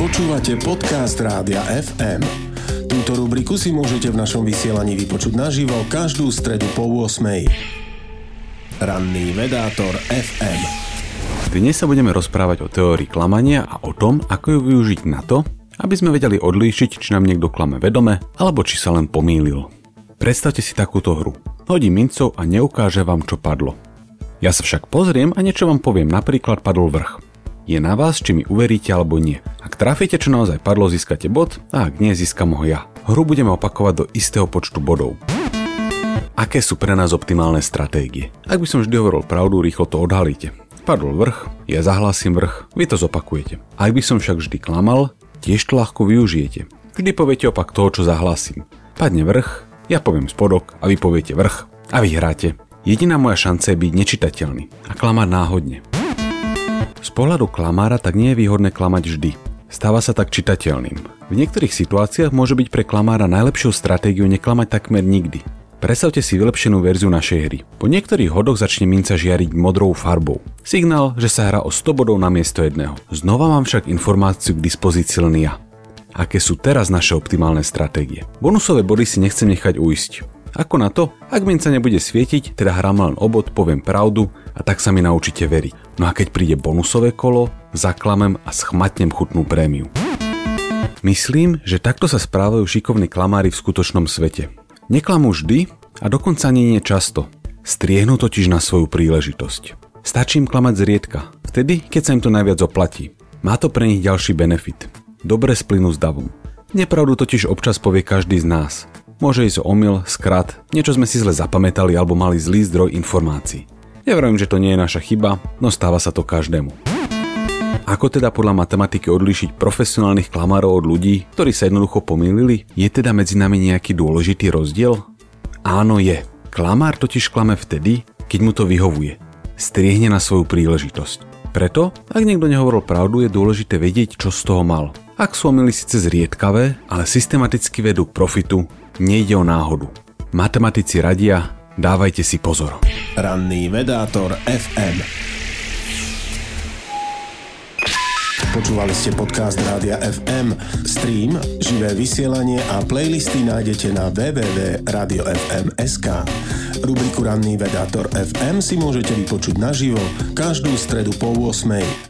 Počúvate podcast Rádia FM. Túto rubriku si môžete v našom vysielaní vypočuť naživo každú stredu po 8. Ranný vedátor FM. Dnes sa budeme rozprávať o teórii klamania a o tom, ako ju využiť na to, aby sme vedeli odlíšiť, či nám niekto klame vedome, alebo či sa len pomýlil. Predstavte si takúto hru. Hodím mincov a neukáže vám, čo padlo. Ja sa však pozriem a niečo vám poviem, napríklad padol vrch. Je na vás, či mi uveríte alebo nie. Ak trafíte, čo naozaj padlo, získate bod a ak nie, získam ho ja. Hru budeme opakovať do istého počtu bodov. Aké sú pre nás optimálne stratégie? Ak by som vždy hovoril pravdu, rýchlo to odhalíte. Padol vrch, ja zahlasím vrch, vy to zopakujete. Ak by som však vždy klamal, tiež to ľahko využijete. Vždy poviete opak toho, čo zahlasím. Padne vrch, ja poviem spodok a vy poviete vrch a vyhráte. Jediná moja šanca je byť nečitateľný a klamať náhodne. Z pohľadu klamára tak nie je výhodné klamať vždy. Stáva sa tak čitateľným. V niektorých situáciách môže byť pre klamára najlepšou stratégiou neklamať takmer nikdy. Predstavte si vylepšenú verziu našej hry. Po niektorých hodoch začne minca žiariť modrou farbou. Signál, že sa hrá o 100 bodov na miesto jedného. Znova mám však informáciu k dispozícii len ja. Aké sú teraz naše optimálne stratégie? Bonusové body si nechcem nechať uísť. Ako na to? Ak minca nebude svietiť, teda hrám len obod, poviem pravdu a tak sa mi naučíte veriť. No a keď príde bonusové kolo, zaklamem a schmatnem chutnú prémiu. Myslím, že takto sa správajú šikovní klamári v skutočnom svete. Neklamú vždy a dokonca ani nie často. Striehnú totiž na svoju príležitosť. Stačí im klamať zriedka, vtedy, keď sa im to najviac oplatí. Má to pre nich ďalší benefit. Dobre splynú s davom. Nepravdu totiž občas povie každý z nás. Môže ísť o omyl, skrat, niečo sme si zle zapamätali alebo mali zlý zdroj informácií. Nevrajím, že to nie je naša chyba, no stáva sa to každému. Ako teda podľa matematiky odlíšiť profesionálnych klamárov od ľudí, ktorí sa jednoducho pomýlili? Je teda medzi nami nejaký dôležitý rozdiel? Áno je. Klamár totiž klame vtedy, keď mu to vyhovuje. Striehne na svoju príležitosť. Preto, ak niekto nehovoril pravdu, je dôležité vedieť, čo z toho mal. Ak sú omily síce zriedkavé, ale systematicky vedú k profitu, nejde o náhodu. Matematici radia, dávajte si pozor. Ranný vedátor FM. Počúvali ste podcast Rádia FM. Stream, živé vysielanie a playlisty nájdete na www.radiofm.sk. Rubriku Ranný vedátor FM si môžete vypočuť naživo každú stredu po 8.